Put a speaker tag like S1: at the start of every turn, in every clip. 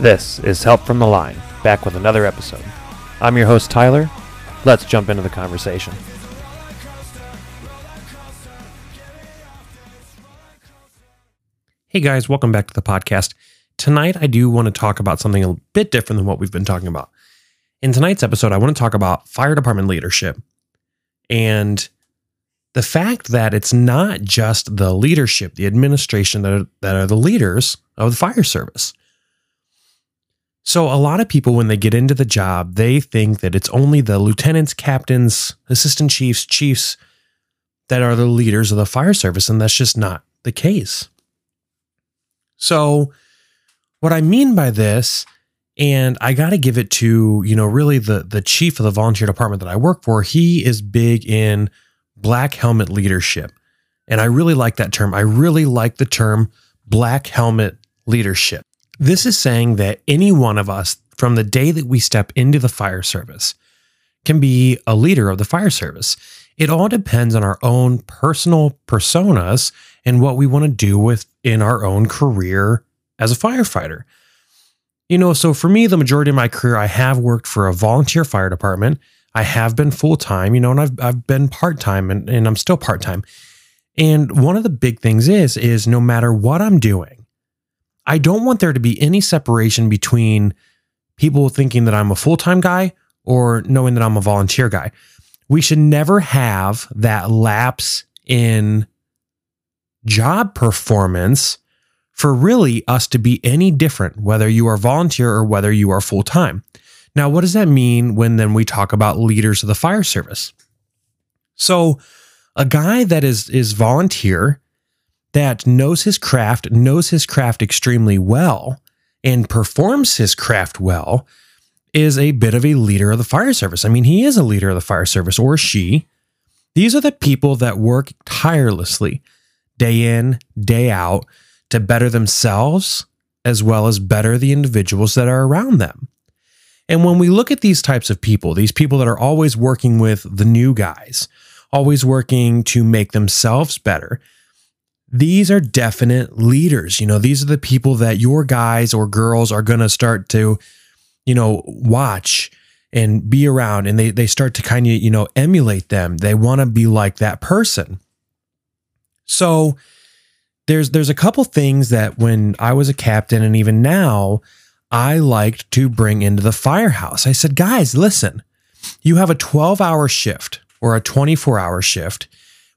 S1: This is Help from the Line, back with another episode. I'm your host, Tyler. Let's jump into the conversation. Hey guys, welcome back to the podcast. Tonight, I do want to talk about something a bit different than what we've been talking about. In tonight's episode, I want to talk about fire department leadership and the fact that it's not just the leadership, the administration that are, that are the leaders of the fire service. So, a lot of people, when they get into the job, they think that it's only the lieutenants, captains, assistant chiefs, chiefs that are the leaders of the fire service. And that's just not the case. So, what I mean by this, and I got to give it to, you know, really the the chief of the volunteer department that I work for, he is big in black helmet leadership. And I really like that term. I really like the term black helmet leadership. This is saying that any one of us from the day that we step into the fire service can be a leader of the fire service. It all depends on our own personal personas and what we want to do with in our own career as a firefighter. You know, so for me, the majority of my career, I have worked for a volunteer fire department. I have been full time, you know, and I've I've been part time and, and I'm still part time. And one of the big things is, is no matter what I'm doing, I don't want there to be any separation between people thinking that I'm a full time guy or knowing that I'm a volunteer guy. We should never have that lapse in job performance for really us to be any different, whether you are volunteer or whether you are full time. Now, what does that mean when then we talk about leaders of the fire service? So, a guy that is is volunteer that knows his craft, knows his craft extremely well, and performs his craft well is a bit of a leader of the fire service. I mean, he is a leader of the fire service or she. These are the people that work tirelessly day in, day out to better themselves as well as better the individuals that are around them. And when we look at these types of people, these people that are always working with the new guys, always working to make themselves better, these are definite leaders. You know, these are the people that your guys or girls are going to start to, you know, watch and be around and they they start to kind of, you know, emulate them. They want to be like that person. So there's there's a couple things that when I was a captain and even now I liked to bring into the firehouse. I said, guys, listen, you have a 12 hour shift or a 24 hour shift.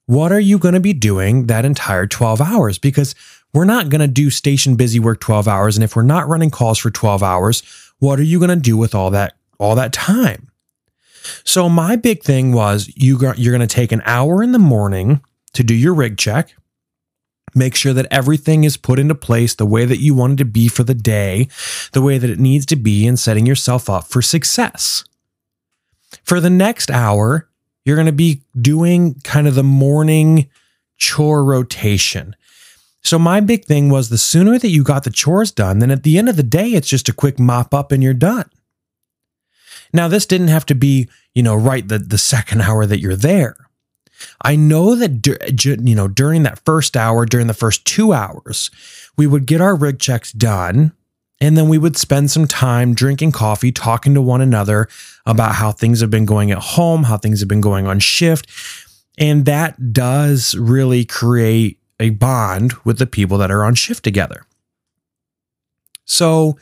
S1: What are you going to be doing that entire 12 hours? Because we're not going to do station busy work 12 hours. And if we're not running calls for 12 hours, what are you going to do with all that, all that time? So my big thing was you you're going to take an hour in the morning to do your rig check make sure that everything is put into place the way that you want it to be for the day, the way that it needs to be, and setting yourself up for success. For the next hour, you're going to be doing kind of the morning chore rotation. So, my big thing was the sooner that you got the chores done, then at the end of the day, it's just a quick mop up and you're done. Now, this didn't have to be, you know, right the, the second hour that you're there. I know that you know during that first hour, during the first 2 hours, we would get our rig checks done and then we would spend some time drinking coffee, talking to one another about how things have been going at home, how things have been going on shift. And that does really create a bond with the people that are on shift together. So,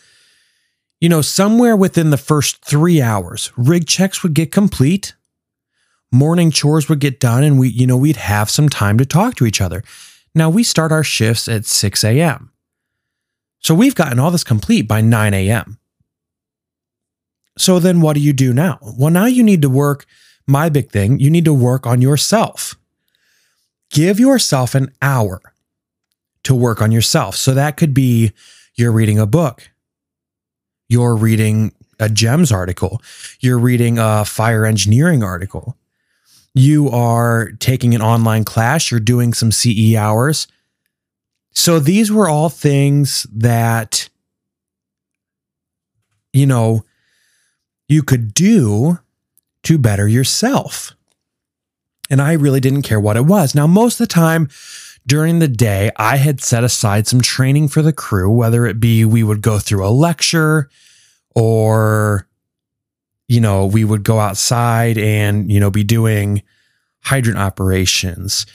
S1: you know, somewhere within the first three hours, rig checks would get complete morning chores would get done and we, you know, we'd have some time to talk to each other. Now we start our shifts at 6 a.m. So we've gotten all this complete by 9 a.m. So then what do you do now? Well, now you need to work. My big thing, you need to work on yourself. Give yourself an hour to work on yourself. So that could be you're reading a book, you're reading a JEMS article, you're reading a fire engineering article, you are taking an online class, you're doing some CE hours. So these were all things that, you know, you could do to better yourself. And I really didn't care what it was. Now, most of the time during the day, I had set aside some training for the crew, whether it be we would go through a lecture or, you know, we would go outside and, you know, be doing hydrant operations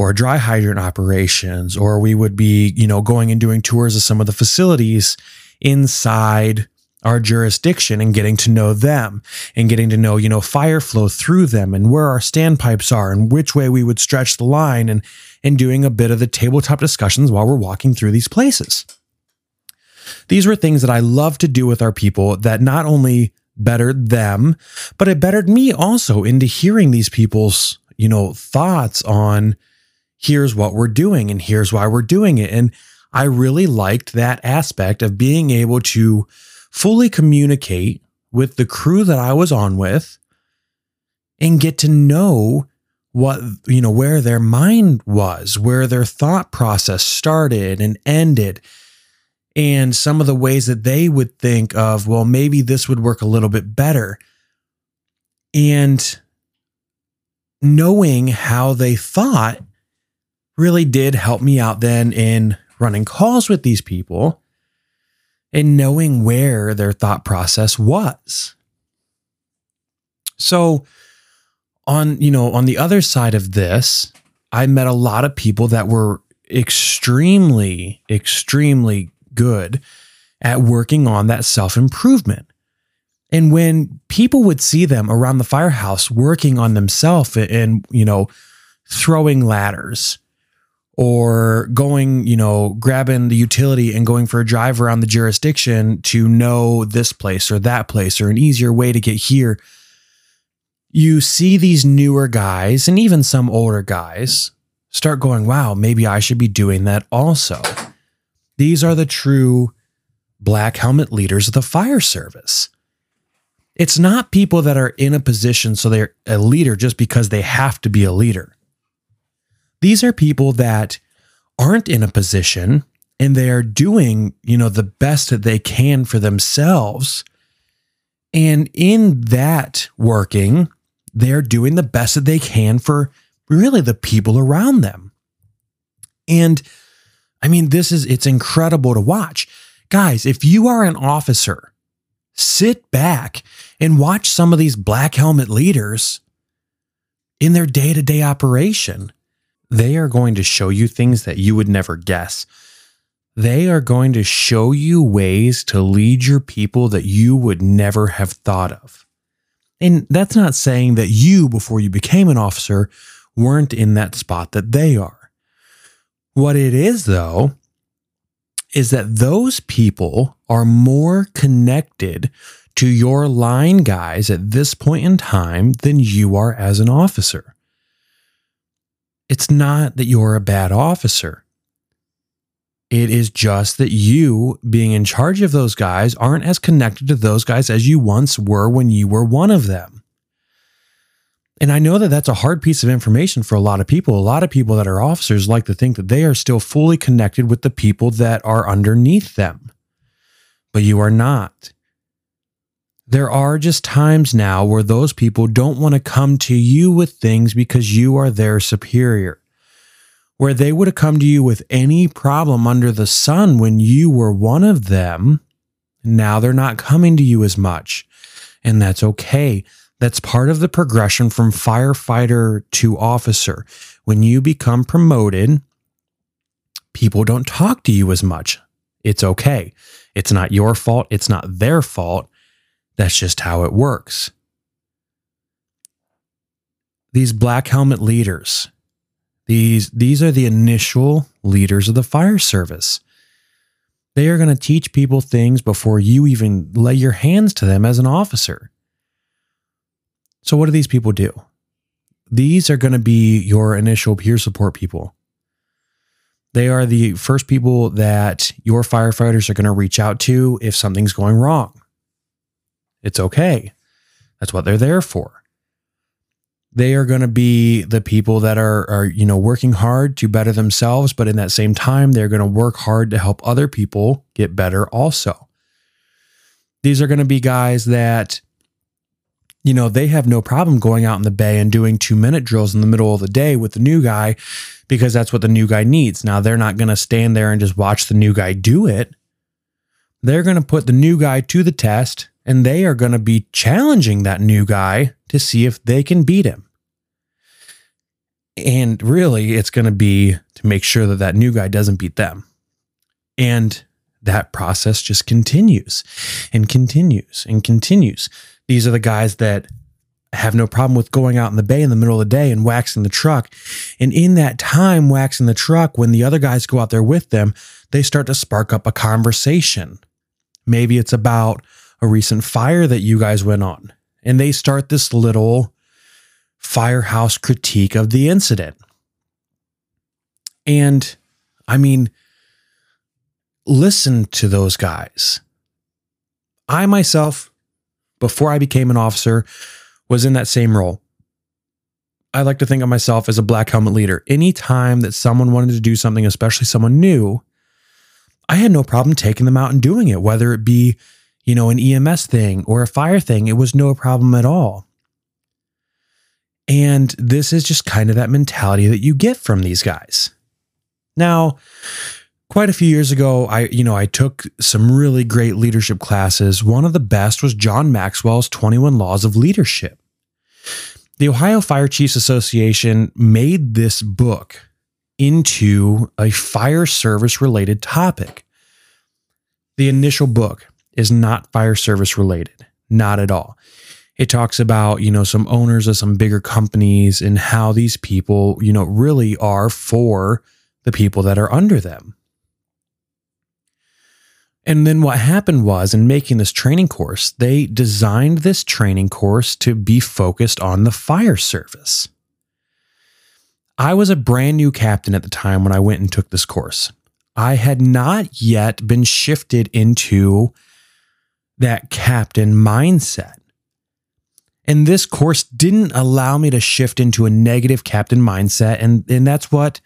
S1: or dry hydrant operations, or we would be, you know, going and doing tours of some of the facilities inside our jurisdiction and getting to know them and getting to know, you know, fire flow through them and where our standpipes are and which way we would stretch the line and and doing a bit of the tabletop discussions while we're walking through these places. These were things that I love to do with our people that not only bettered them, but it bettered me also into hearing these people's, you know, thoughts on here's what we're doing and here's why we're doing it. And I really liked that aspect of being able to fully communicate with the crew that I was on with and get to know what, you know, where their mind was, where their thought process started and ended, and some of the ways that they would think of, well, maybe this would work a little bit better. And knowing how they thought really did help me out then in running calls with these people and knowing where their thought process was. So on, you know, on the other side of this, I met a lot of people that were extremely extremely good at working on that self-improvement. And when people would see them around the firehouse working on themselves and, you know, throwing ladders, or going, you know, grabbing the utility and going for a drive around the jurisdiction to know this place or that place or an easier way to get here. You see these newer guys and even some older guys start going, wow, maybe I should be doing that also. These are the true black helmet leaders of the fire service. It's not people that are in a position so they're a leader just because they have to be a leader. These are people that aren't in a position and they are doing, you know, the best that they can for themselves. And in that working, they're doing the best that they can for really the people around them. And I mean, this is, it's incredible to watch. Guys, if you are an officer, sit back and watch some of these black helmet leaders in their day to day operation they are going to show you things that you would never guess. They are going to show you ways to lead your people that you would never have thought of. And that's not saying that you, before you became an officer, weren't in that spot that they are. What it is, though, is that those people are more connected to your line guys at this point in time than you are as an officer. It's not that you're a bad officer. It is just that you, being in charge of those guys, aren't as connected to those guys as you once were when you were one of them. And I know that that's a hard piece of information for a lot of people. A lot of people that are officers like to think that they are still fully connected with the people that are underneath them, but you are not. There are just times now where those people don't want to come to you with things because you are their superior. Where they would have come to you with any problem under the sun when you were one of them, now they're not coming to you as much. And that's okay. That's part of the progression from firefighter to officer. When you become promoted, people don't talk to you as much. It's okay. It's not your fault. It's not their fault. That's just how it works. These black helmet leaders, these, these are the initial leaders of the fire service. They are going to teach people things before you even lay your hands to them as an officer. So, what do these people do? These are going to be your initial peer support people. They are the first people that your firefighters are going to reach out to if something's going wrong. It's okay. That's what they're there for. They are going to be the people that are, are, you know, working hard to better themselves, but in that same time, they're going to work hard to help other people get better also. These are going to be guys that you know, they have no problem going out in the bay and doing two minute drills in the middle of the day with the new guy because that's what the new guy needs. Now, they're not going to stand there and just watch the new guy do it. They're going to put the new guy to the test and they are going to be challenging that new guy to see if they can beat him. And really, it's going to be to make sure that that new guy doesn't beat them. And that process just continues and continues and continues. These are the guys that have no problem with going out in the bay in the middle of the day and waxing the truck. And in that time, waxing the truck, when the other guys go out there with them, they start to spark up a conversation. Maybe it's about a recent fire that you guys went on. And they start this little firehouse critique of the incident. And I mean, listen to those guys. I myself, before I became an officer, was in that same role. I like to think of myself as a black helmet leader. Anytime that someone wanted to do something, especially someone new, I had no problem taking them out and doing it, whether it be, you know, an EMS thing or a fire thing. It was no problem at all. And this is just kind of that mentality that you get from these guys. Now, quite a few years ago, I, you know, I took some really great leadership classes. One of the best was John Maxwell's 21 Laws of Leadership. The Ohio Fire Chiefs Association made this book into a fire service related topic. The initial book is not fire service related, not at all it talks about, you know, some owners of some bigger companies and how these people, you know, really are for the people that are under them. And then what happened was in making this training course, they designed this training course to be focused on the fire service. I was a brand new captain at the time when I went and took this course. I had not yet been shifted into that captain mindset. And this course didn't allow me to shift into a negative captain mindset. And, and that's what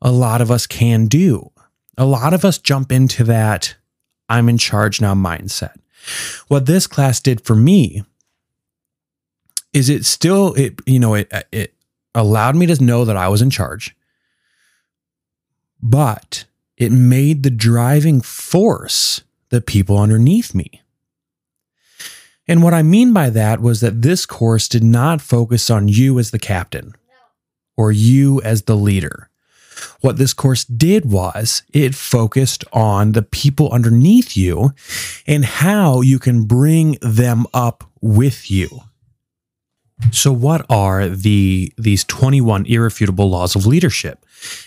S1: a lot of us can do. A lot of us jump into that I'm in charge now mindset. What this class did for me is it still it you know it it allowed me to know that I was in charge. But it made the driving force the people underneath me. And what I mean by that was that this course did not focus on you as the captain or you as the leader. What this course did was it focused on the people underneath you and how you can bring them up with you. So what are the these 21 irrefutable laws of leadership?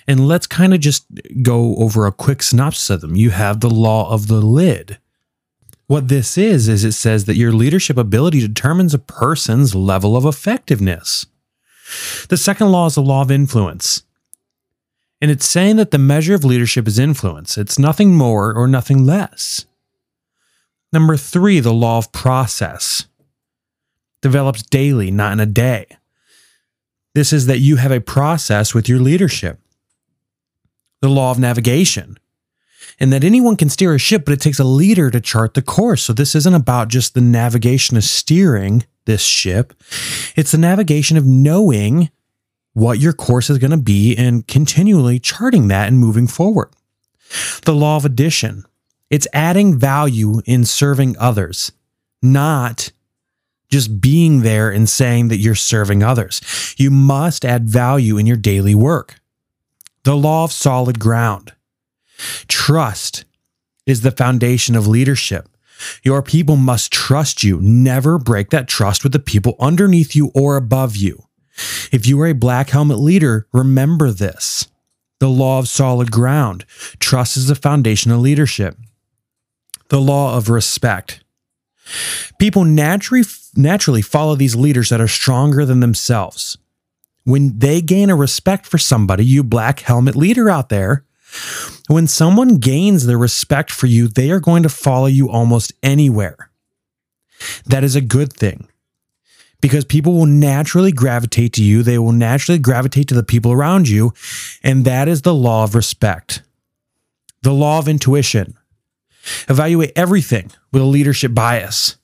S1: And let's kind of just go over a quick synopsis of them. You have the law of the lid. What this is, is it says that your leadership ability determines a person's level of effectiveness. The second law is the law of influence. And it's saying that the measure of leadership is influence. It's nothing more or nothing less. Number three, the law of process develops daily, not in a day. This is that you have a process with your leadership. The law of navigation and that anyone can steer a ship, but it takes a leader to chart the course. So this isn't about just the navigation of steering this ship, it's the navigation of knowing what your course is going to be and continually charting that and moving forward. The law of addition. It's adding value in serving others, not just being there and saying that you're serving others. You must add value in your daily work. The law of solid ground. Trust is the foundation of leadership. Your people must trust you. Never break that trust with the people underneath you or above you. If you are a black helmet leader, remember this. The law of solid ground. Trust is the foundation of leadership. The law of respect. People naturally naturally follow these leaders that are stronger than themselves. When they gain a respect for somebody, you black helmet leader out there, when someone gains their respect for you, they are going to follow you almost anywhere. That is a good thing because people will naturally gravitate to you. They will naturally gravitate to the people around you. And that is the law of respect, the law of intuition. Evaluate everything with a leadership bias.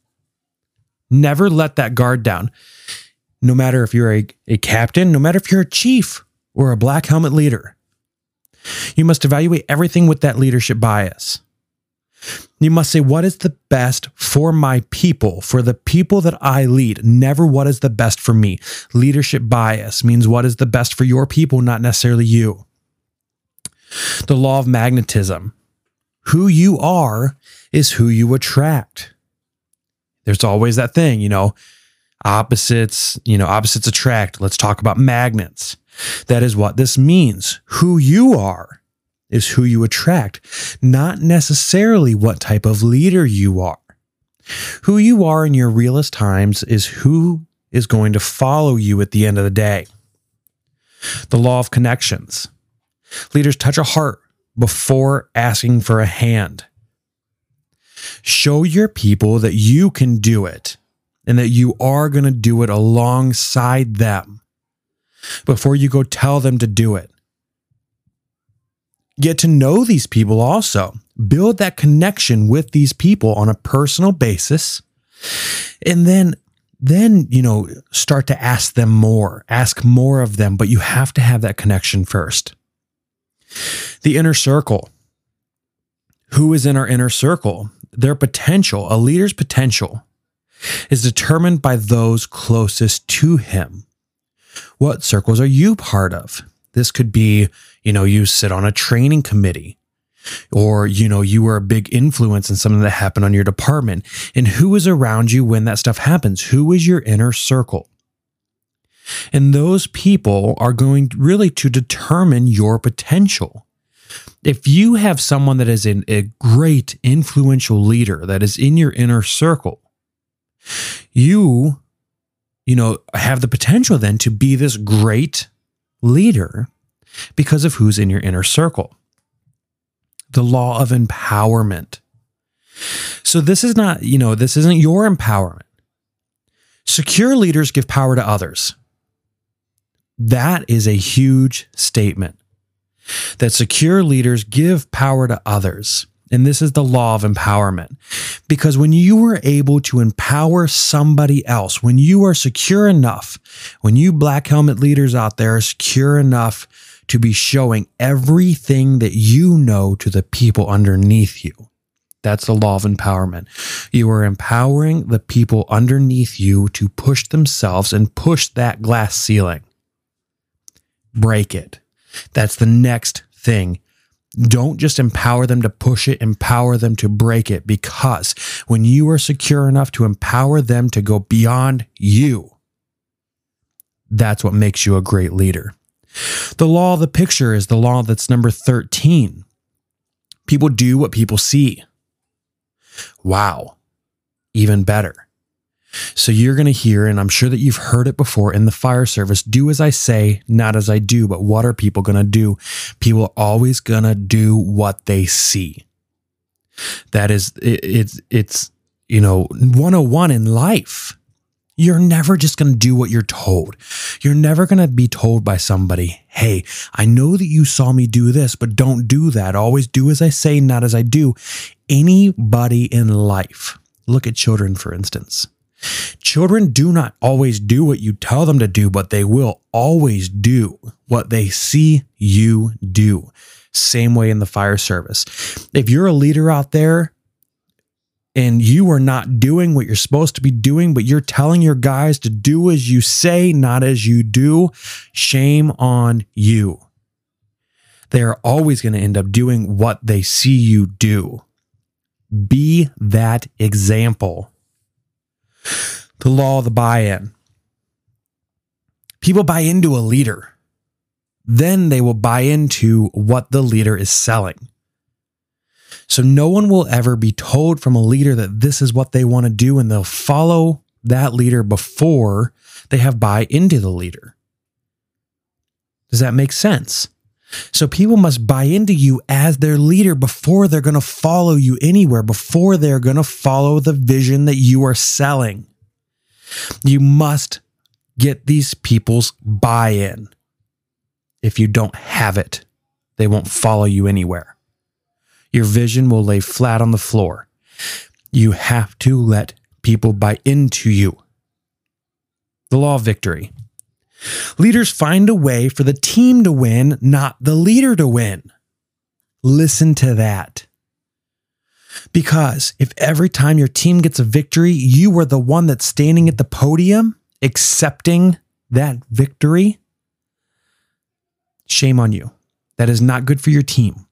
S1: Never let that guard down. No matter if you're a, a captain, no matter if you're a chief or a black helmet leader, you must evaluate everything with that leadership bias. You must say, What is the best for my people, for the people that I lead? Never what is the best for me. Leadership bias means what is the best for your people, not necessarily you. The law of magnetism who you are is who you attract. There's always that thing, you know, opposites, you know, opposites attract. Let's talk about magnets. That is what this means. Who you are is who you attract, not necessarily what type of leader you are. Who you are in your realist times is who is going to follow you at the end of the day. The law of connections. Leaders touch a heart before asking for a hand. Show your people that you can do it and that you are going to do it alongside them before you go tell them to do it. Get to know these people also. Build that connection with these people on a personal basis. And then then, you know, start to ask them more, ask more of them, but you have to have that connection first. The inner circle. Who is in our inner circle? Their potential, a leader's potential, is determined by those closest to him. What circles are you part of? This could be, you know, you sit on a training committee, or, you know, you were a big influence in something that happened on your department. And who is around you when that stuff happens? Who is your inner circle? And those people are going really to determine your potential. If you have someone that is a great influential leader that is in your inner circle, you, you know, have the potential then to be this great leader because of who's in your inner circle. The law of empowerment. So this is not, you know, this isn't your empowerment. Secure leaders give power to others. That is a huge statement that secure leaders give power to others. And this is the law of empowerment. Because when you are able to empower somebody else, when you are secure enough, when you black helmet leaders out there are secure enough to be showing everything that you know to the people underneath you, that's the law of empowerment. You are empowering the people underneath you to push themselves and push that glass ceiling. Break it. That's the next thing. Don't just empower them to push it, empower them to break it because when you are secure enough to empower them to go beyond you, that's what makes you a great leader. The law of the picture is the law that's number 13. People do what people see. Wow. Even better. So you're going to hear, and I'm sure that you've heard it before in the fire service do as I say, not as I do. But what are people going to do? People are always going to do what they see. That is, it, it's, it's, you know, 101 in life. You're never just going to do what you're told. You're never going to be told by somebody, hey, I know that you saw me do this, but don't do that. Always do as I say, not as I do. Anybody in life, look at children, for instance Children do not always do what you tell them to do, but they will always do what they see you do. Same way in the fire service. If you're a leader out there and you are not doing what you're supposed to be doing, but you're telling your guys to do as you say, not as you do, shame on you. They are always going to end up doing what they see you do. Be that example the law of the buy in. People buy into a leader, then they will buy into what the leader is selling. So no one will ever be told from a leader that this is what they want to do, and they'll follow that leader before they have buy into the leader. Does that make sense? So people must buy into you as their leader before they're going to follow you anywhere, before they're going to follow the vision that you are selling. You must get these people's buy in. If you don't have it, they won't follow you anywhere. Your vision will lay flat on the floor. You have to let people buy into you. The law of victory. Leaders find a way for the team to win, not the leader to win. Listen to that. Because if every time your team gets a victory, you are the one that's standing at the podium accepting that victory, shame on you. That is not good for your team.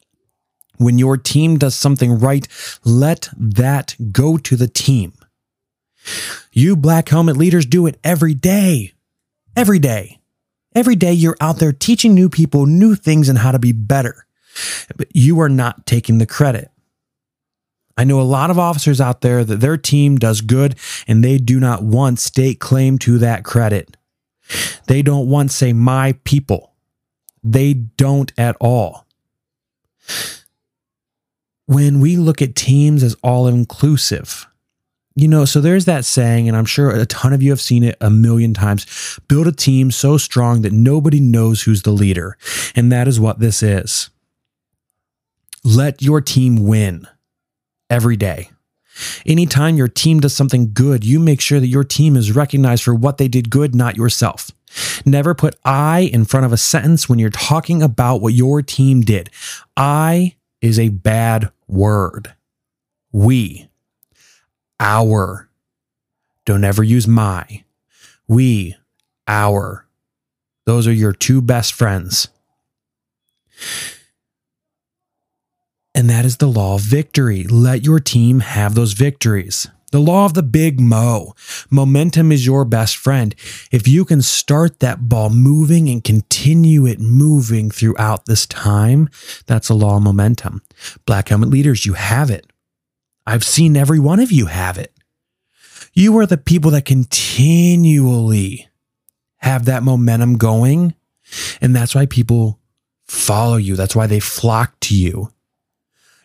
S1: When your team does something right, let that go to the team. You black helmet leaders do it every day. Every day. Every day you're out there teaching new people new things and how to be better. But you are not taking the credit. I know a lot of officers out there that their team does good and they do not want state claim to that credit. They don't want say my people. They don't at all. When we look at teams as all inclusive, you know, so there's that saying, and I'm sure a ton of you have seen it a million times build a team so strong that nobody knows who's the leader. And that is what this is. Let your team win every day. Anytime your team does something good, you make sure that your team is recognized for what they did good, not yourself. Never put I in front of a sentence when you're talking about what your team did. I is a bad word. We our. Don't ever use my. We, our. Those are your two best friends. And that is the law of victory. Let your team have those victories. The law of the big mo. Momentum is your best friend. If you can start that ball moving and continue it moving throughout this time, that's a law of momentum. Black helmet leaders, you have it. I've seen every one of you have it. You are the people that continually have that momentum going. And that's why people follow you. That's why they flock to you.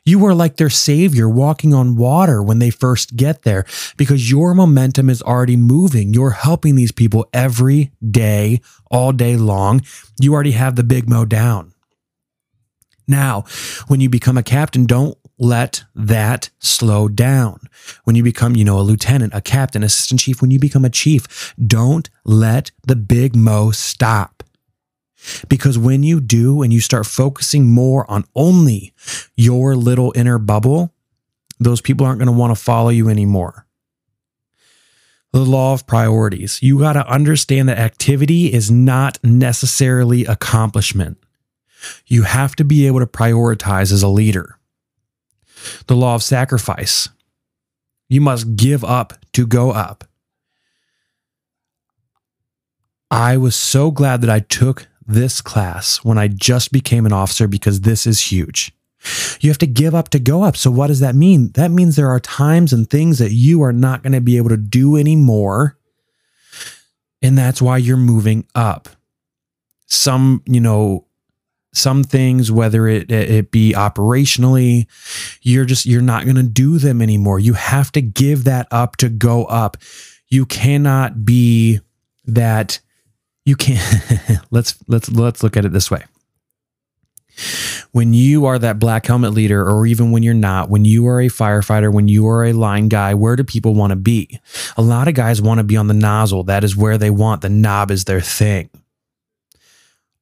S1: You are like their savior walking on water when they first get there because your momentum is already moving. You're helping these people every day, all day long. You already have the big mo down. Now, when you become a captain, don't let that slow down. When you become, you know, a lieutenant, a captain, assistant chief, when you become a chief, don't let the big mo stop. Because when you do and you start focusing more on only your little inner bubble, those people aren't going to want to follow you anymore. The law of priorities. You got to understand that activity is not necessarily accomplishment. You have to be able to prioritize as a leader the law of sacrifice. You must give up to go up. I was so glad that I took this class when I just became an officer because this is huge. You have to give up to go up. So, what does that mean? That means there are times and things that you are not going to be able to do anymore. And that's why you're moving up. Some, you know, some things whether it it be operationally you're just you're not going to do them anymore. You have to give that up to go up. You cannot be that you can't let's let's let's look at it this way. When you are that black helmet leader or even when you're not when you are a firefighter when you are a line guy where do people want to be? A lot of guys want to be on the nozzle. That is where they want. The knob is their thing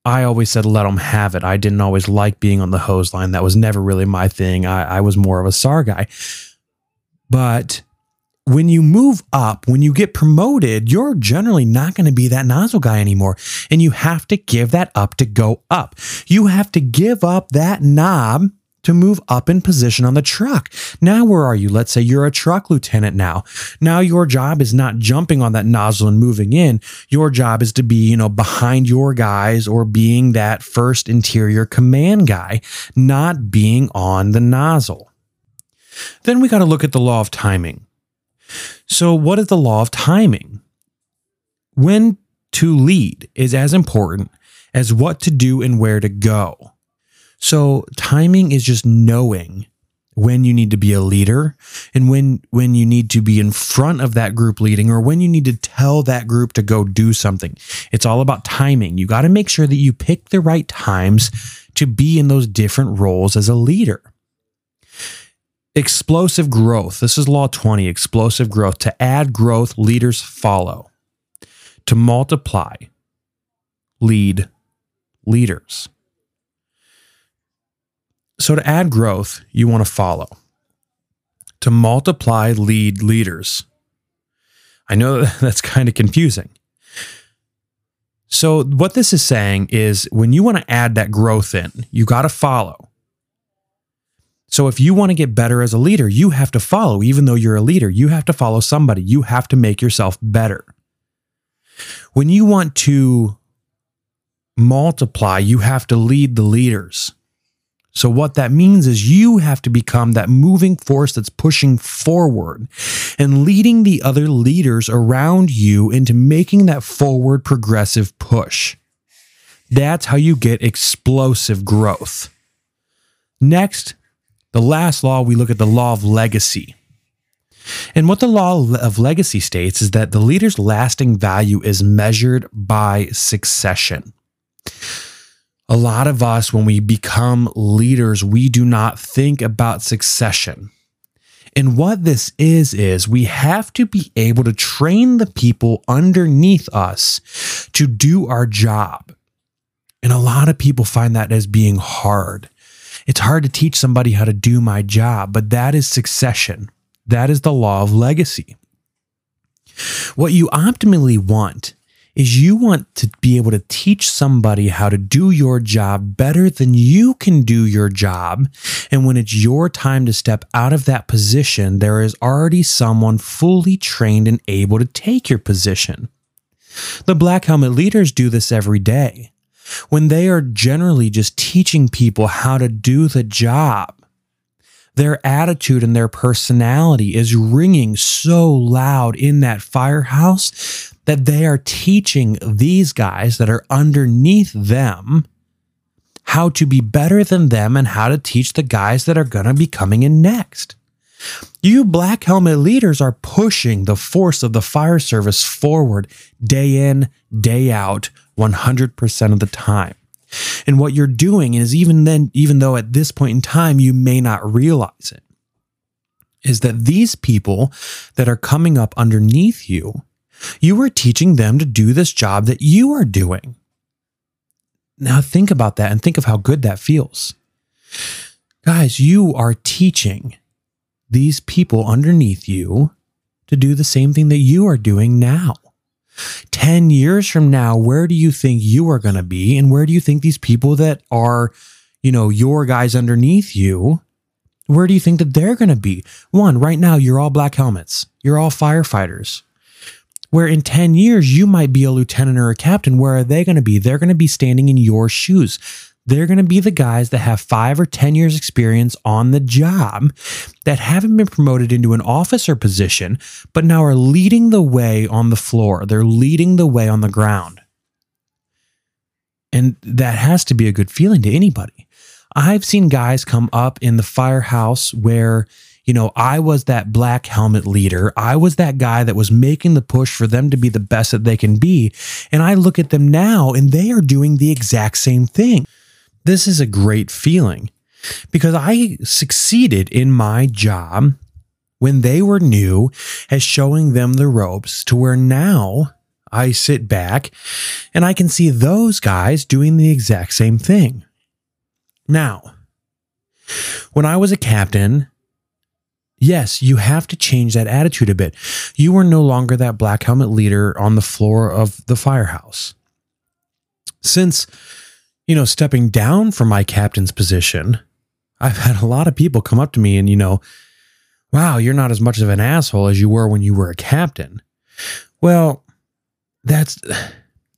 S1: I always said let them have it. I didn't always like being on the hose line. That was never really my thing. I, I was more of a SAR guy. But when you move up, when you get promoted, you're generally not going to be that nozzle guy anymore. And you have to give that up to go up. You have to give up that knob to move up in position on the truck. Now, where are you? Let's say you're a truck lieutenant now. Now, your job is not jumping on that nozzle and moving in. Your job is to be, you know, behind your guys or being that first interior command guy, not being on the nozzle. Then we got to look at the law of timing. So, what is the law of timing? When to lead is as important as what to do and where to go. So timing is just knowing when you need to be a leader and when when you need to be in front of that group leading or when you need to tell that group to go do something. It's all about timing. You got to make sure that you pick the right times to be in those different roles as a leader. explosive growth. This is law 20 explosive growth. To add growth, leaders follow. To multiply, lead leaders. So to add growth, you want to follow. To multiply, lead leaders. I know that's kind of confusing. So, what this is saying is when you want to add that growth in, you got to follow. So, if you want to get better as a leader, you have to follow. Even though you're a leader, you have to follow somebody. You have to make yourself better. When you want to multiply, you have to lead the leaders. So, what that means is you have to become that moving force that's pushing forward and leading the other leaders around you into making that forward progressive push. That's how you get explosive growth. Next, the last law, we look at the law of legacy. And what the law of legacy states is that the leader's lasting value is measured by succession a lot of us, when we become leaders, we do not think about succession. And what this is, is we have to be able to train the people underneath us to do our job. And a lot of people find that as being hard. It's hard to teach somebody how to do my job, but that is succession. That is the law of legacy. What you optimally want is you want to be able to teach somebody how to do your job better than you can do your job. And when it's your time to step out of that position, there is already someone fully trained and able to take your position. The Black Helmet leaders do this every day when they are generally just teaching people how to do the job. Their attitude and their personality is ringing so loud in that firehouse that they are teaching these guys that are underneath them how to be better than them and how to teach the guys that are going to be coming in next. You black helmet leaders are pushing the force of the fire service forward day in, day out, 100% of the time. And what you're doing is even then, even though at this point in time you may not realize it, is that these people that are coming up underneath you you are teaching them to do this job that you are doing. Now, think about that and think of how good that feels. Guys, you are teaching these people underneath you to do the same thing that you are doing now. 10 years from now, where do you think you are going to be? And where do you think these people that are, you know, your guys underneath you, where do you think that they're going to be? One, right now, you're all black helmets, you're all firefighters where in 10 years you might be a lieutenant or a captain. Where are they going to be? They're going to be standing in your shoes. They're going to be the guys that have five or 10 years experience on the job that haven't been promoted into an officer position, but now are leading the way on the floor. They're leading the way on the ground. And that has to be a good feeling to anybody. I've seen guys come up in the firehouse where you know, I was that black helmet leader. I was that guy that was making the push for them to be the best that they can be. And I look at them now and they are doing the exact same thing. This is a great feeling because I succeeded in my job when they were new as showing them the ropes to where now I sit back and I can see those guys doing the exact same thing. Now, when I was a captain, yes, you have to change that attitude a bit. You are no longer that black helmet leader on the floor of the firehouse. Since, you know, stepping down from my captain's position, I've had a lot of people come up to me and, you know, wow, you're not as much of an asshole as you were when you were a captain. Well, that's,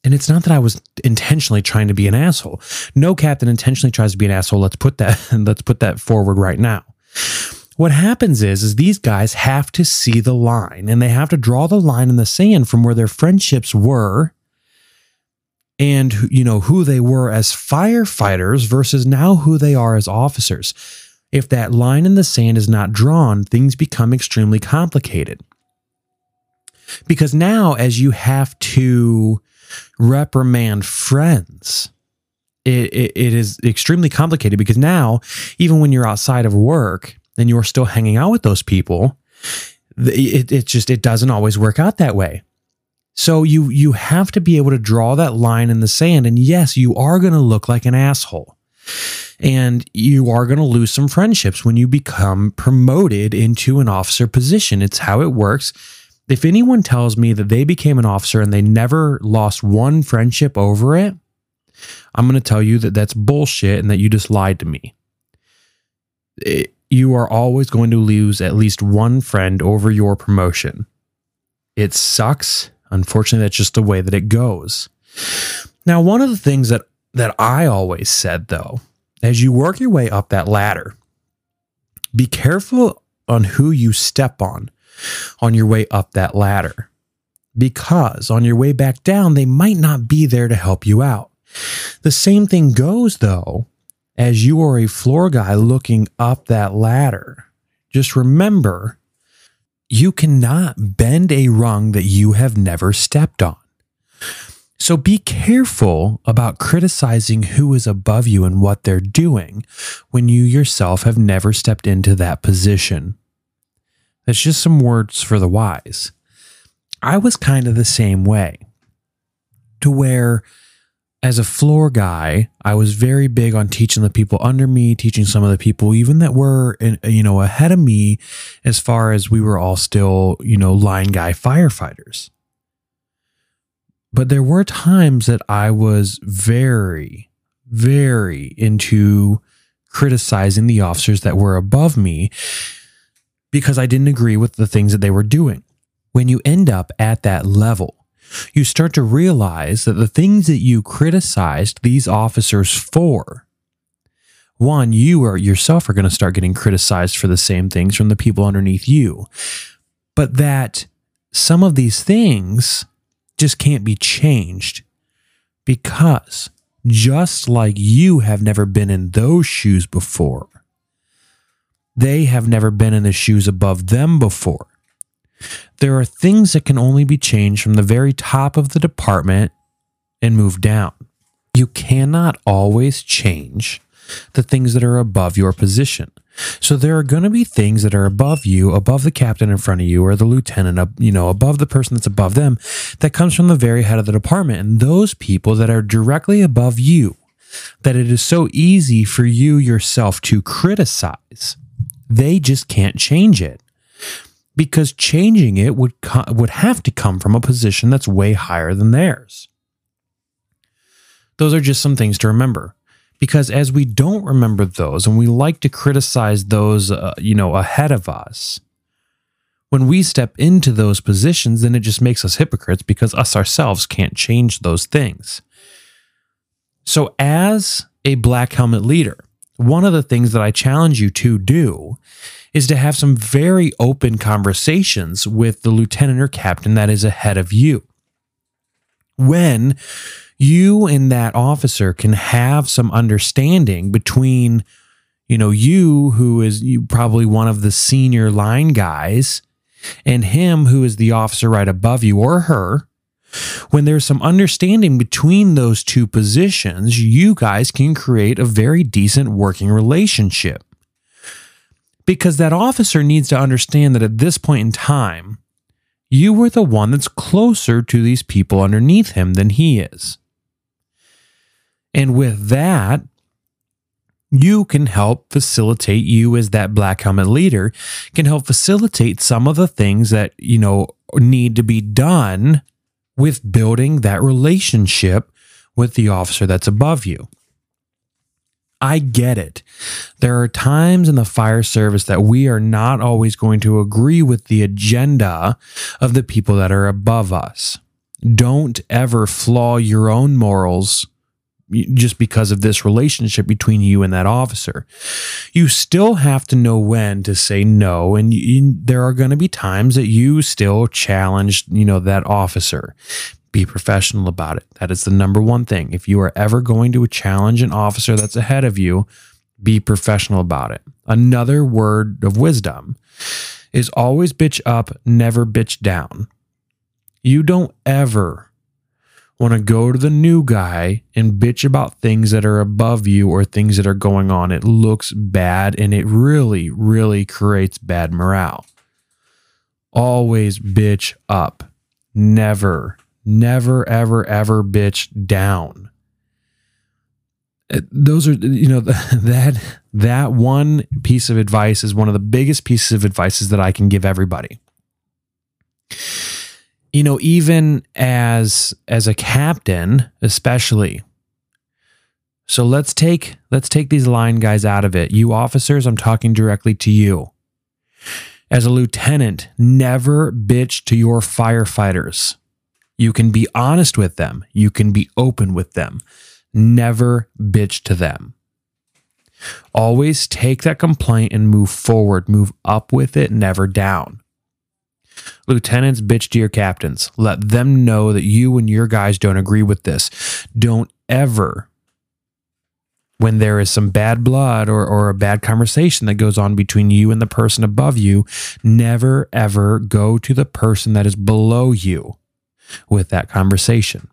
S1: and it's not that I was intentionally trying to be an asshole. No captain intentionally tries to be an asshole. Let's put that, let's put that forward right now what happens is is these guys have to see the line and they have to draw the line in the sand from where their friendships were and you know who they were as firefighters versus now who they are as officers if that line in the sand is not drawn things become extremely complicated because now as you have to reprimand friends it, it, it is extremely complicated because now even when you're outside of work and you're still hanging out with those people, it, it just it doesn't always work out that way. So you you have to be able to draw that line in the sand. And yes, you are going to look like an asshole. And you are going to lose some friendships when you become promoted into an officer position. It's how it works. If anyone tells me that they became an officer and they never lost one friendship over it, I'm going to tell you that that's bullshit and that you just lied to me. It, you are always going to lose at least one friend over your promotion. It sucks. Unfortunately, that's just the way that it goes. Now, one of the things that that I always said though, as you work your way up that ladder, be careful on who you step on on your way up that ladder. Because on your way back down, they might not be there to help you out. The same thing goes though as you are a floor guy looking up that ladder. Just remember, you cannot bend a rung that you have never stepped on. So be careful about criticizing who is above you and what they're doing when you yourself have never stepped into that position. That's just some words for the wise. I was kind of the same way, to where as a floor guy, I was very big on teaching the people under me, teaching some of the people even that were, you know, ahead of me, as far as we were all still, you know, line guy firefighters. But there were times that I was very, very into criticizing the officers that were above me because I didn't agree with the things that they were doing. When you end up at that level, you start to realize that the things that you criticized these officers for, one, you are yourself are going to start getting criticized for the same things from the people underneath you. But that some of these things just can't be changed because just like you have never been in those shoes before, they have never been in the shoes above them before. There are things that can only be changed from the very top of the department and move down. You cannot always change the things that are above your position. So there are going to be things that are above you, above the captain in front of you or the lieutenant, you know, above the person that's above them that comes from the very head of the department. And those people that are directly above you, that it is so easy for you yourself to criticize, they just can't change it because changing it would co- would have to come from a position that's way higher than theirs. Those are just some things to remember because as we don't remember those and we like to criticize those uh, you know ahead of us when we step into those positions then it just makes us hypocrites because us ourselves can't change those things. So as a black helmet leader, one of the things that I challenge you to do is to have some very open conversations with the lieutenant or captain that is ahead of you. When you and that officer can have some understanding between, you know, you who is you probably one of the senior line guys and him who is the officer right above you or her, when there's some understanding between those two positions, you guys can create a very decent working relationship because that officer needs to understand that at this point in time, you were the one that's closer to these people underneath him than he is. And with that, you can help facilitate you as that black helmet leader can help facilitate some of the things that, you know, need to be done with building that relationship with the officer that's above you. I get it. There are times in the fire service that we are not always going to agree with the agenda of the people that are above us. Don't ever flaw your own morals just because of this relationship between you and that officer. You still have to know when to say no and you, there are going to be times that you still challenge, you know, that officer. Be professional about it. That is the number one thing. If you are ever going to challenge an officer that's ahead of you, be professional about it. Another word of wisdom is always bitch up, never bitch down. You don't ever want to go to the new guy and bitch about things that are above you or things that are going on. It looks bad and it really, really creates bad morale. Always bitch up. Never, never, ever, ever bitch down. Those are, you know, that that one piece of advice is one of the biggest pieces of advices that I can give everybody you know even as as a captain especially. So let's take let's take these line guys out of it. You officers i'm talking directly to you. As a lieutenant never bitch to your firefighters. You can be honest with them. You can be open with them. Never bitch to them. Always take that complaint and move forward. Move up with it never down Lieutenants, bitch to your captains. Let them know that you and your guys don't agree with this. Don't ever, when there is some bad blood or, or a bad conversation that goes on between you and the person above you, never ever go to the person that is below you with that conversation.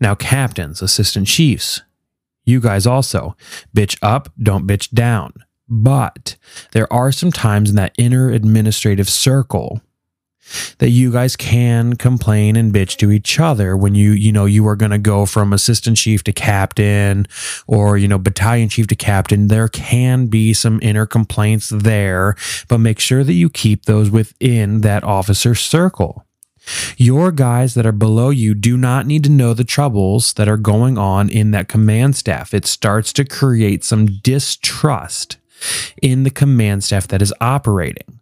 S1: Now, captains, assistant chiefs, you guys also bitch up, don't bitch down. But there are some times in that inner administrative circle that you guys can complain and bitch to each other when you you know you are going to go from assistant chief to captain or you know battalion chief to captain. There can be some inner complaints there but make sure that you keep those within that officer circle. Your guys that are below you do not need to know the troubles that are going on in that command staff. It starts to create some distrust in the command staff that is operating.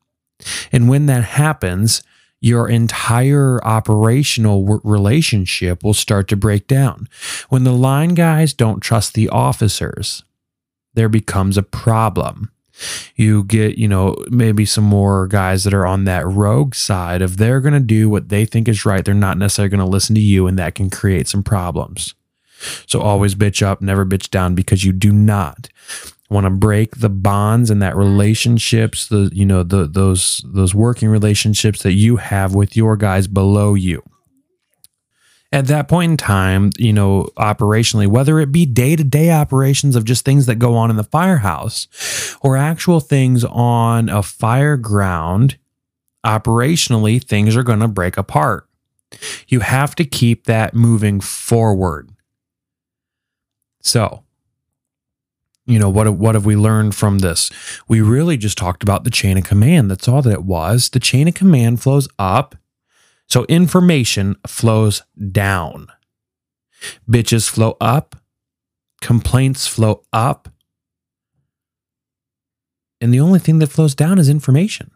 S1: And when that happens, your entire operational relationship will start to break down. When the line guys don't trust the officers, there becomes a problem. You get, you know, maybe some more guys that are on that rogue side of they're going to do what they think is right. They're not necessarily going to listen to you, and that can create some problems. So always bitch up, never bitch down because you do not want to break the bonds and that mm-hmm. relationships the you know the those those working relationships that you have with your guys below you. At that point in time you know operationally whether it be day-to-day operations of just things that go on in the firehouse or actual things on a fire ground operationally things are going to break apart. You have to keep that moving forward. So you know what what have we learned from this? We really just talked about the chain of command. That's all that it was. The chain of command flows up. So information flows down. Bitches flow up. Complaints flow up. And the only thing that flows down is information.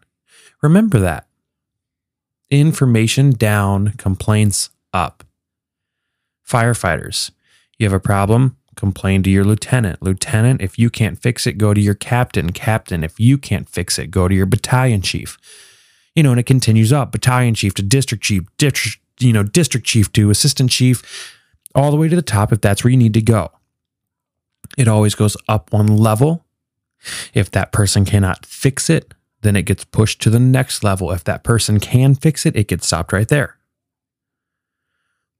S1: Remember that. Information down complaints up. Firefighters you have a problem complain to your lieutenant. Lieutenant, if you can't fix it, go to your captain. Captain, if you can't fix it, go to your battalion chief. You know, and it continues up battalion chief to district chief, district, you know, district chief to assistant chief, all the way to the top if that's where you need to go. It always goes up one level. If that person cannot fix it, then it gets pushed to the next level. If that person can fix it, it gets stopped right there.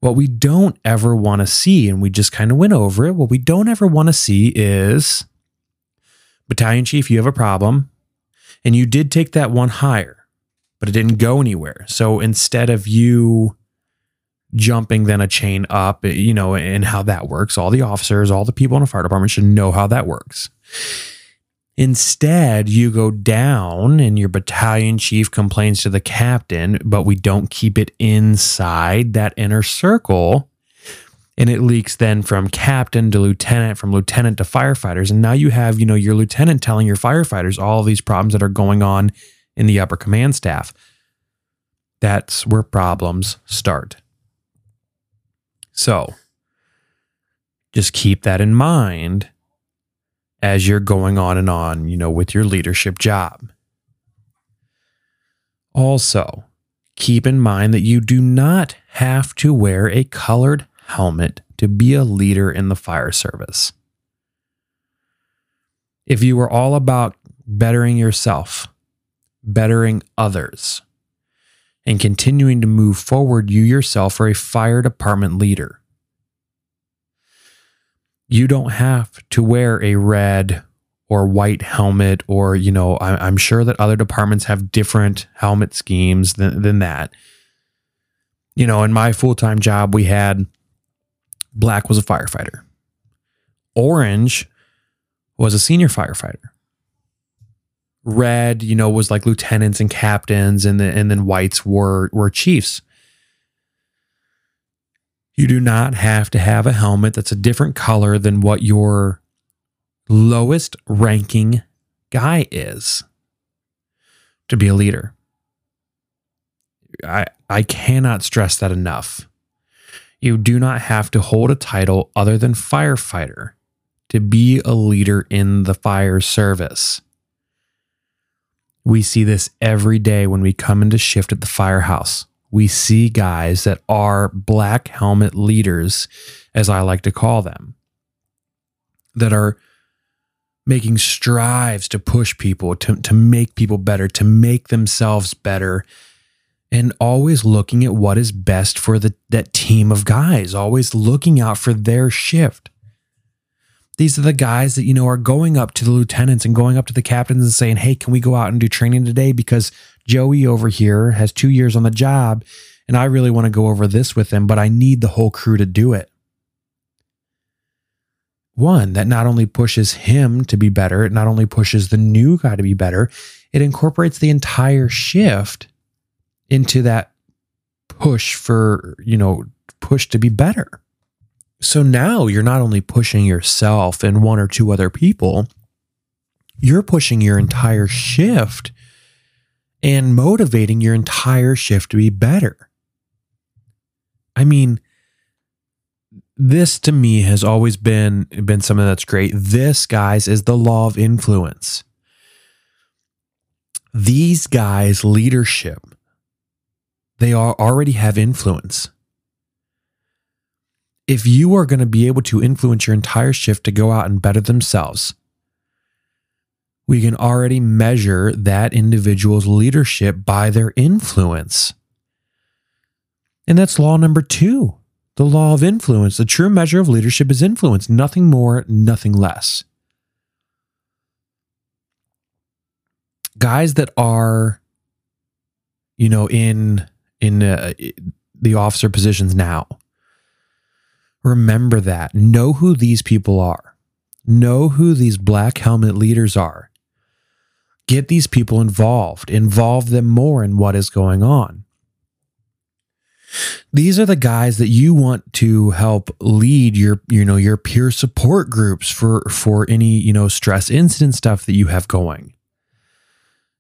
S1: What we don't ever want to see, and we just kind of went over it, what we don't ever want to see is battalion chief, you have a problem, and you did take that one higher, but it didn't go anywhere. So instead of you jumping then a chain up, you know, and how that works, all the officers, all the people in a fire department should know how that works. Instead, you go down and your battalion chief complains to the captain, but we don't keep it inside that inner circle. And it leaks then from captain to lieutenant, from lieutenant to firefighters. And now you have, you know, your lieutenant telling your firefighters all these problems that are going on in the upper command staff. That's where problems start. So just keep that in mind as you're going on and on, you know, with your leadership job. Also, keep in mind that you do not have to wear a colored helmet to be a leader in the fire service. If you were all about bettering yourself, bettering others, and continuing to move forward, you yourself are a fire department leader. You don't have to wear a red or white helmet, or, you know, I, am sure that other departments have different helmet schemes than, than that. You know, in my full time job, we had black was a firefighter, orange was a senior firefighter red, you know, was like lieutenants and captains, and then and then whites were were chiefs. You do not have to have a helmet that's a different color than what your lowest ranking guy is to be a leader. I I cannot stress that enough. You do not have to hold a title other than firefighter to be a leader in the fire service. We see this every day when we come into shift at the firehouse. We see guys that are black helmet leaders, as I like to call them, that are making strives to push people, to, to make people better, to make themselves better, and always looking at what is best for the, that team of guys, always looking out for their shift. These are the guys that, you know, are going up to the lieutenants and going up to the captains and saying, Hey, can we go out and do training today? Because Joey over here has two years on the job and I really want to go over this with him, but I need the whole crew to do it. One, that not only pushes him to be better, it not only pushes the new guy to be better, it incorporates the entire shift into that push for, you know, push to be better. So now you're not only pushing yourself and one or two other people, you're pushing your entire shift and motivating your entire shift to be better. I mean, this to me has always been been something that's great. This, guys, is the law of influence. These guys' leadership, they are already have influence if you are going to be able to influence your entire shift to go out and better themselves, we can already measure that individual's leadership by their influence. And that's law number two the law of influence. The true measure of leadership is influence, nothing more, nothing less. Guys that are, you know, in in uh, the officer positions now, Remember that. Know who these people are. Know who these black helmet leaders are. Get these people involved. Involve them more in what is going on. These are the guys that you want to help lead your, you know, your peer support groups for for any, you know, stress incident stuff that you have going.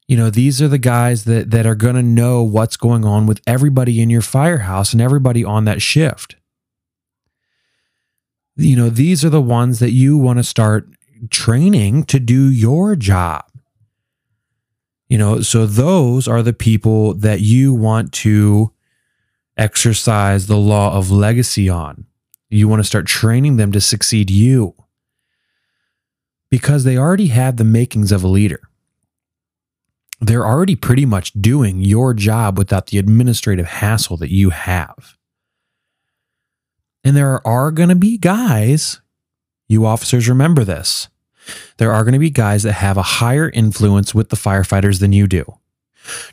S1: You know, these are the guys that that are going to know what's going on with everybody in your firehouse and everybody on that shift you know, these are the ones that you want to start training to do your job. You know, so those are the people that you want to exercise the law of legacy on. You want to start training them to succeed you because they already have the makings of a leader. They're already pretty much doing your job without the administrative hassle that you have. And there are going to be guys, you officers remember this. There are going to be guys that have a higher influence with the firefighters than you do.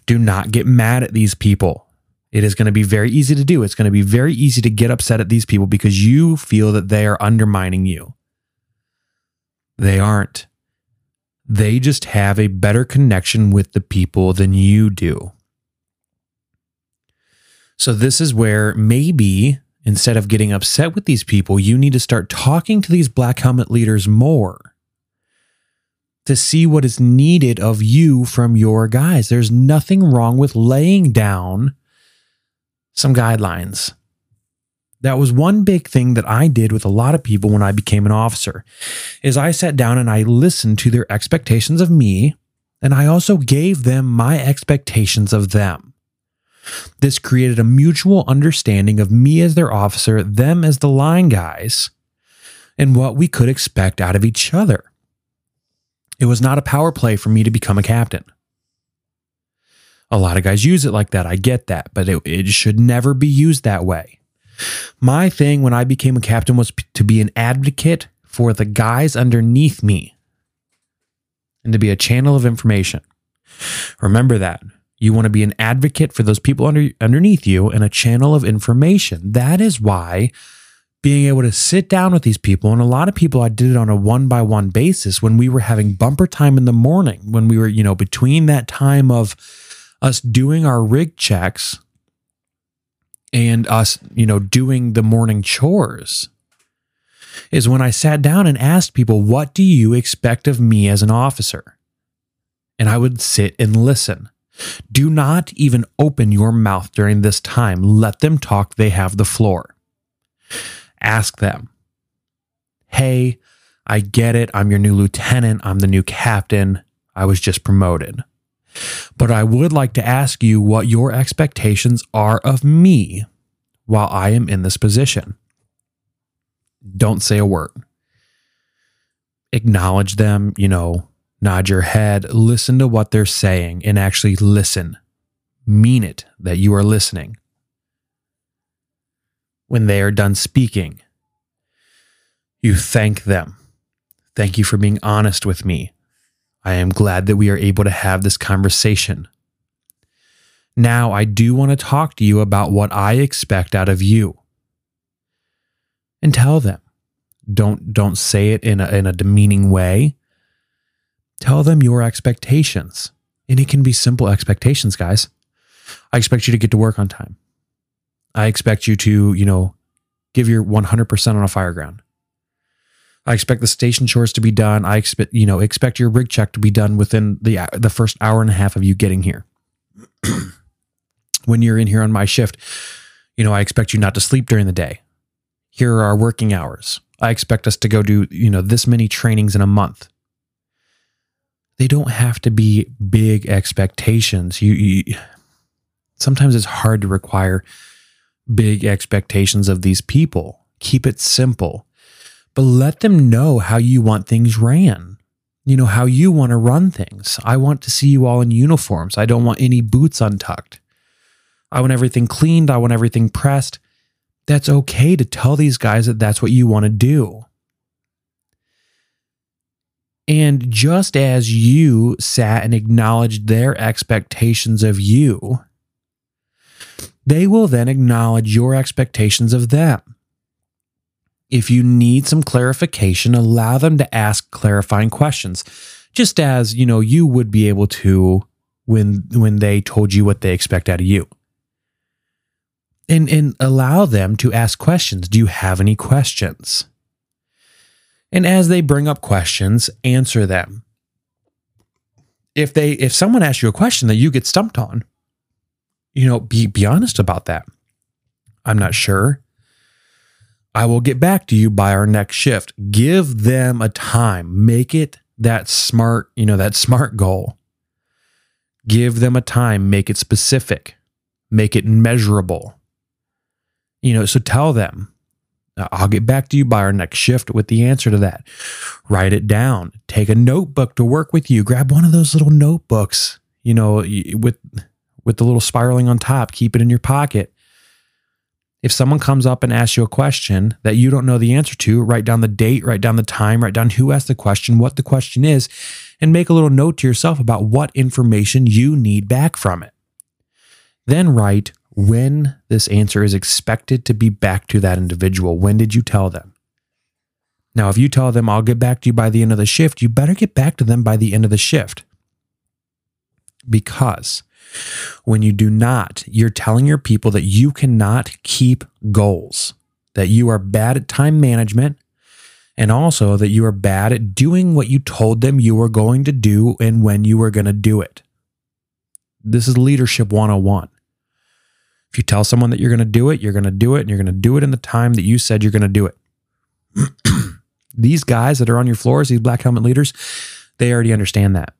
S1: Do not get mad at these people. It is going to be very easy to do. It's going to be very easy to get upset at these people because you feel that they are undermining you. They aren't. They just have a better connection with the people than you do. So, this is where maybe Instead of getting upset with these people, you need to start talking to these black helmet leaders more to see what is needed of you from your guys. There's nothing wrong with laying down some guidelines. That was one big thing that I did with a lot of people when I became an officer. Is I sat down and I listened to their expectations of me and I also gave them my expectations of them. This created a mutual understanding of me as their officer, them as the line guys, and what we could expect out of each other. It was not a power play for me to become a captain. A lot of guys use it like that. I get that, but it, it should never be used that way. My thing when I became a captain was p- to be an advocate for the guys underneath me and to be a channel of information. Remember that. You want to be an advocate for those people under, underneath you and a channel of information. That is why being able to sit down with these people, and a lot of people, I did it on a one by one basis when we were having bumper time in the morning, when we were, you know, between that time of us doing our rig checks and us, you know, doing the morning chores is when I sat down and asked people, What do you expect of me as an officer? And I would sit and listen. Do not even open your mouth during this time. Let them talk. They have the floor. Ask them, Hey, I get it. I'm your new lieutenant. I'm the new captain. I was just promoted. But I would like to ask you what your expectations are of me while I am in this position. Don't say a word. Acknowledge them, you know, nod your head, listen to what they're saying, and actually listen. Mean it that you are listening. When they are done speaking, you thank them. Thank you for being honest with me. I am glad that we are able to have this conversation. Now, I do want to talk to you about what I expect out of you. And tell them. Don't don't say it in a, in a demeaning way. Tell them your expectations. And it can be simple expectations, guys. I expect you to get to work on time. I expect you to, you know, give your 100% on a fire ground. I expect the station chores to be done. I expect, you know, expect your rig check to be done within the uh, the first hour and a half of you getting here. when you're in here on my shift, you know, I expect you not to sleep during the day. Here are our working hours. I expect us to go do, you know, this many trainings in a month. They don't have to be big expectations. You, you sometimes it's hard to require big expectations of these people. Keep it simple but let them know how you want things ran. You know, how you want to run things. I want to see you all in uniforms. I don't want any boots untucked. I want everything cleaned. I want everything pressed. That's okay to tell these guys that that's what you want to do. And just as you sat and acknowledged their expectations of you, they will then acknowledge your expectations of them. If you need some clarification, allow them to ask clarifying questions, just as, you know, you would be able to when when they told you what they expect out of you. And and allow them to ask questions. Do you have any questions? And as they bring up questions, answer them. If they if someone asks you a question that you get stumped on, you know, be be honest about that. I'm not sure. I will get back to you by our next shift. Give them a time. Make it that smart, you know, that smart goal. Give them a time. Make it specific. Make it measurable. You know, so tell them, I'll get back to you by our next shift with the answer to that. Write it down. Take a notebook to work with you. Grab one of those little notebooks, you know, with with the little spiraling on top. Keep it in your pocket if someone comes up and asks you a question that you don't know the answer to, write down the date, write down the time, write down who asked the question, what the question is, and make a little note to yourself about what information you need back from it. Then write when this answer is expected to be back to that individual. When did you tell them? Now, if you tell them, I'll get back to you by the end of the shift, you better get back to them by the end of the shift. Because when you do not, you're telling your people that you cannot keep goals, that you are bad at time management, and also that you are bad at doing what you told them you were going to do and when you were going to do it. This is leadership 101. If you tell someone that you're going to do it, you're going to do it, and you're going to do it in the time that you said you're going to do it. these guys that are on your floors, these black helmet leaders, they already understand that.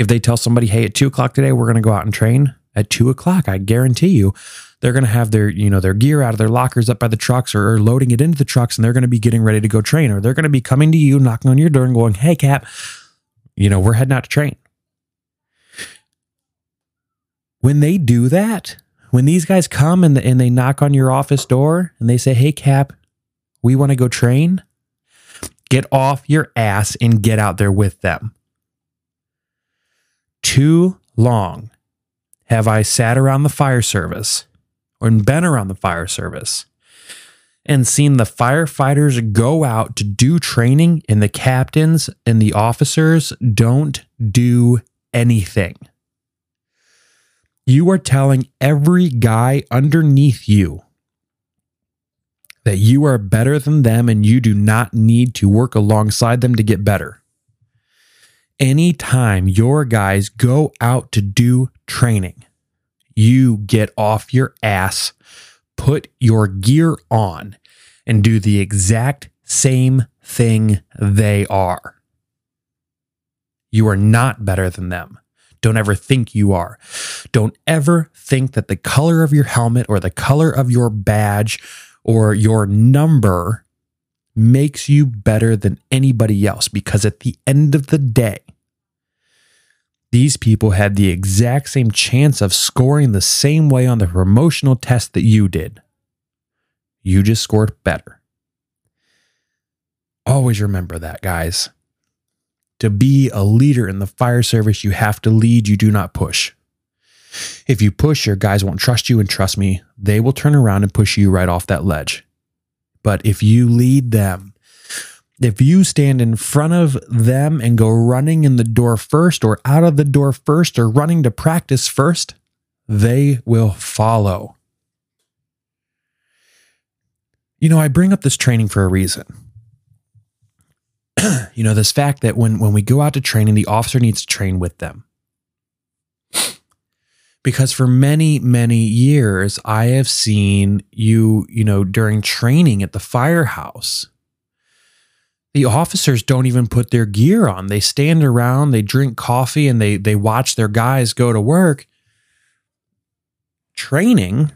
S1: If they tell somebody, hey, at two o'clock today, we're going to go out and train at two o'clock, I guarantee you, they're going to have their, you know, their gear out of their lockers up by the trucks or, or loading it into the trucks and they're going to be getting ready to go train or they're going to be coming to you, knocking on your door and going, hey, Cap, you know, we're heading out to train. when they do that, when these guys come and, and they knock on your office door and they say, Hey, Cap, we want to go train, get off your ass and get out there with them. Too long have I sat around the fire service or been around the fire service and seen the firefighters go out to do training and the captains and the officers don't do anything. You are telling every guy underneath you that you are better than them and you do not need to work alongside them to get better. Anytime your guys go out to do training, you get off your ass, put your gear on, and do the exact same thing they are. You are not better than them. Don't ever think you are. Don't ever think that the color of your helmet or the color of your badge or your number makes you better than anybody else because at the end of the day, these people had the exact same chance of scoring the same way on the promotional test that you did. You just scored better. Always remember that, guys. To be a leader in the fire service, you have to lead, you do not push. If you push, your guys won't trust you, and trust me, they will turn around and push you right off that ledge. But if you lead them, if you stand in front of them and go running in the door first, or out of the door first, or running to practice first, they will follow. You know, I bring up this training for a reason. you know, this fact that when, when we go out to training, the officer needs to train with them because for many many years i have seen you you know during training at the firehouse the officers don't even put their gear on. They stand around they drink coffee and they they watch their guys go to work. Training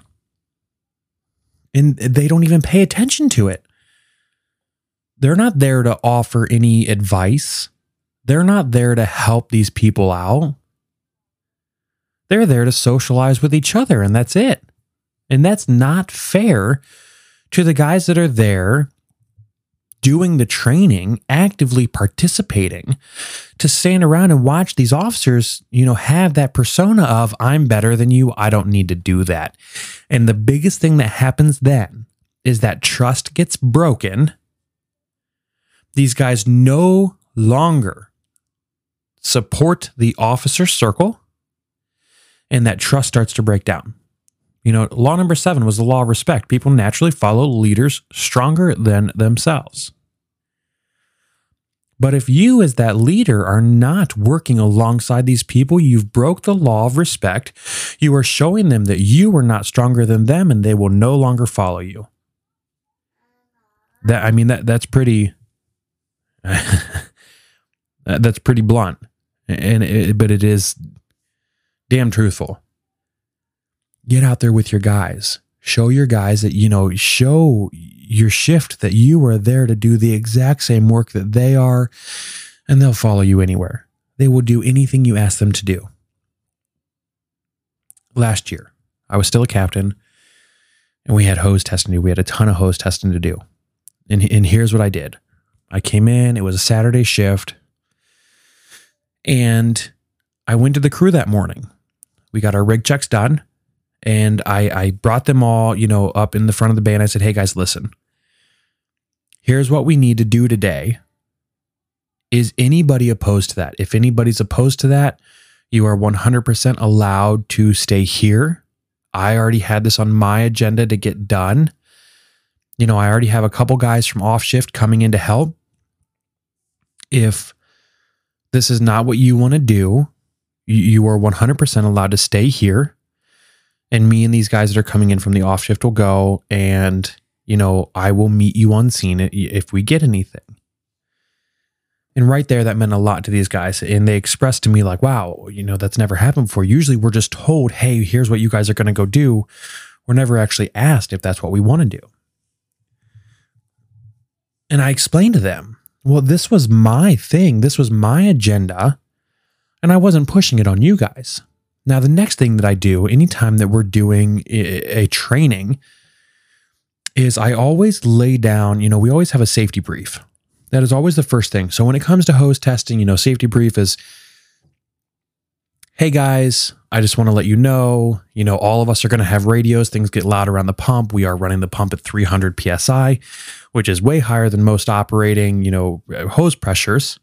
S1: and they don't even pay attention to it. They're not there to offer any advice. They're not there to help these people out they're there to socialize with each other, and that's it. And that's not fair to the guys that are there doing the training, actively participating, to stand around and watch these officers, you know, have that persona of, I'm better than you. I don't need to do that. And the biggest thing that happens then is that trust gets broken. These guys no longer support the officer circle and that trust starts to break down. You know, law number seven was the law of respect. People naturally follow leaders stronger than themselves. But if you, as that leader, are not working alongside these people, you've broke the law of respect. You are showing them that you are not stronger than them, and they will no longer follow you. That I mean that that's pretty. that's pretty blunt, and it, but it is damn truthful. Get out there with your guys. Show your guys that, you know, show your shift that you are there to do the exact same work that they are, and they'll follow you anywhere. They will do anything you ask them to do. Last year, I was still a captain and we had hose testing to do. We had a ton of hose testing to do. And, and here's what I did I came in, it was a Saturday shift, and I went to the crew that morning we got our rig checks done and I, I brought them all, you know, up in the front of the band. I said, hey guys, listen, here's what we need to do today. Is anybody opposed to that? If anybody's opposed to that, you are 100% allowed to stay here. I already had this on my agenda to get done. You know, I already have a couple guys from off shift coming in to help. If this is not what you want to do, you are 100% allowed to stay here. And me and these guys that are coming in from the off shift will go and, you know, I will meet you on scene if we get anything. And right there, that meant a lot to these guys. And they expressed to me, like, wow, you know, that's never happened before. Usually we're just told, hey, here's what you guys are going to go do. We're never actually asked if that's what we want to do. And I explained to them, well, this was my thing. This was my agenda and I wasn't pushing it on you guys. Now, the next thing that I do anytime that we're doing a training is I always lay down, you know, we always have a safety brief. That is always the first thing. So when it comes to hose testing, you know, safety brief is hey guys, I just want to let you know, you know, all of us are going to have radios. Things get loud around the pump. We are running the pump at 300 psi, which is way higher than most operating, you know, uh, hose pressures.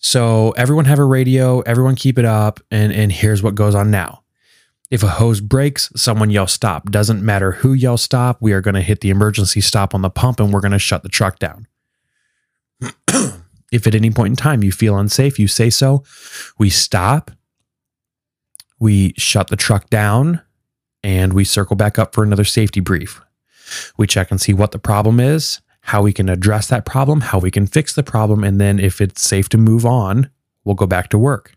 S1: So everyone have a radio, everyone keep it up, and and here's what goes on now. If a hose breaks, someone yell stop. Doesn't matter who yells stop, we are going to hit the emergency stop on the pump and we're going to shut the truck down. if at any point in time you feel unsafe, you say so. We stop, we shut the truck down, and we circle back up for another safety brief. We check and see what the problem is, how we can address that problem, how we can fix the problem, and then if it's safe to move on, we'll go back to work.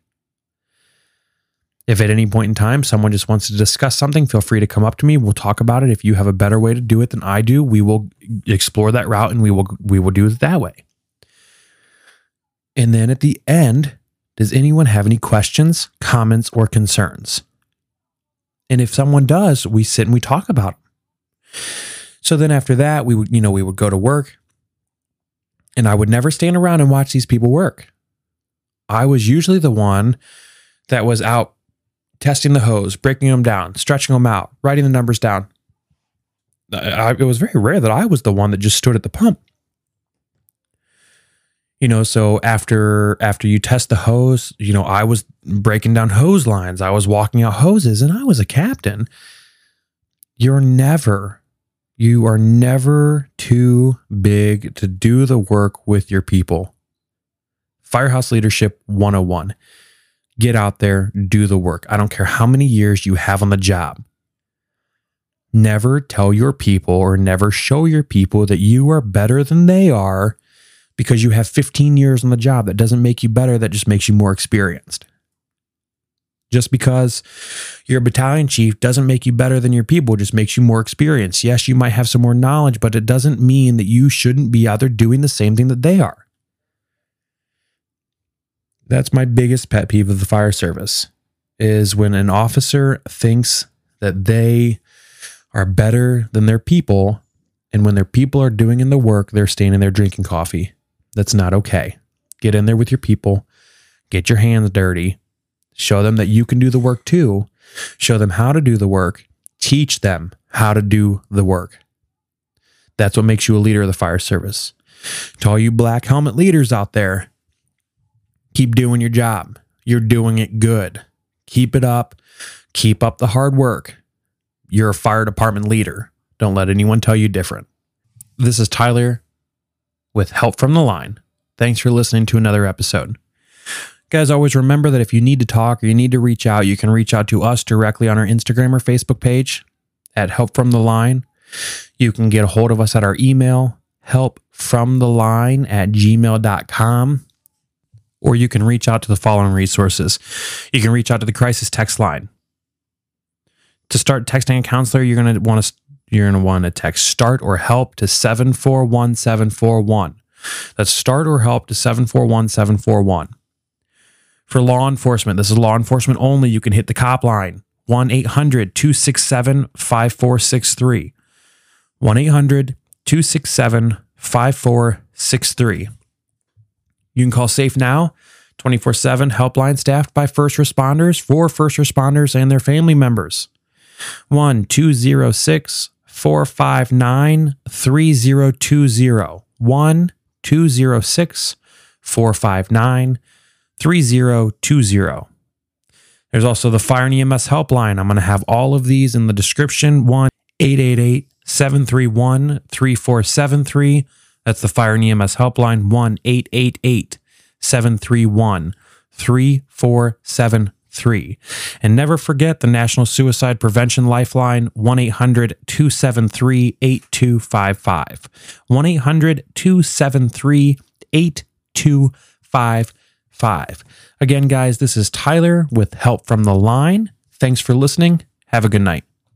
S1: If at any point in time someone just wants to discuss something, feel free to come up to me. We'll talk about it. If you have a better way to do it than I do, we will explore that route and we will we will do it that way. And then at the end, does anyone have any questions, comments, or concerns? And if someone does, we sit and we talk about them. So then after that, we would, you know, we would go to work and I would never stand around and watch these people work. I was usually the one that was out testing the hose, breaking them down, stretching them out, writing the numbers down. I, it was very rare that I was the one that just stood at the pump. You know, so after after you test the hose, you know, I was breaking down hose lines, I was walking out hoses, and I was a captain. You're never you are never too big to do the work with your people. Firehouse Leadership 101. Get out there, do the work. I don't care how many years you have on the job. Never tell your people or never show your people that you are better than they are because you have 15 years on the job. That doesn't make you better, that just makes you more experienced. Just because you're a battalion chief doesn't make you better than your people, it just makes you more experienced. Yes, you might have some more knowledge, but it doesn't mean that you shouldn't be out there doing the same thing that they are. That's my biggest pet peeve of the fire service is when an officer thinks that they are better than their people and when their people are doing in the work, they're staying in there drinking coffee. That's not okay. Get in there with your people, get your hands dirty, Show them that you can do the work too. Show them how to do the work. Teach them how to do the work. That's what makes you a leader of the fire service. To all you black helmet leaders out there, keep doing your job. You're doing it good. Keep it up. Keep up the hard work. You're a fire department leader. Don't let anyone tell you different. This is Tyler with help from the line. Thanks for listening to another episode. Guys, always remember that if you need to talk or you need to reach out, you can reach out to us directly on our Instagram or Facebook page at Help From the Line. You can get a hold of us at our email, helpfromtheline at gmail.com. Or you can reach out to the following resources. You can reach out to the crisis text line. To start texting a counselor, you're going to want to you're going to want to text start or help to 741741. That's start or help to 741741. For law enforcement, this is law enforcement only. You can hit the cop line 1 800 267 5463. 1 800 267 5463. You can call Safe Now 24 7 helpline staffed by first responders for first responders and their family members. 1 206 459 3020. 1 206 459 3020. There's also the Fire and EMS helpline. I'm going to have all of these in the description. 1 888 731 3473. That's the Fire and EMS helpline. 1 888 731 3473. And never forget the National Suicide Prevention Lifeline 1 800 273 8255. 1 800 273 8255 five. Again, guys, this is Tyler with help from the line. Thanks for listening. Have a good night.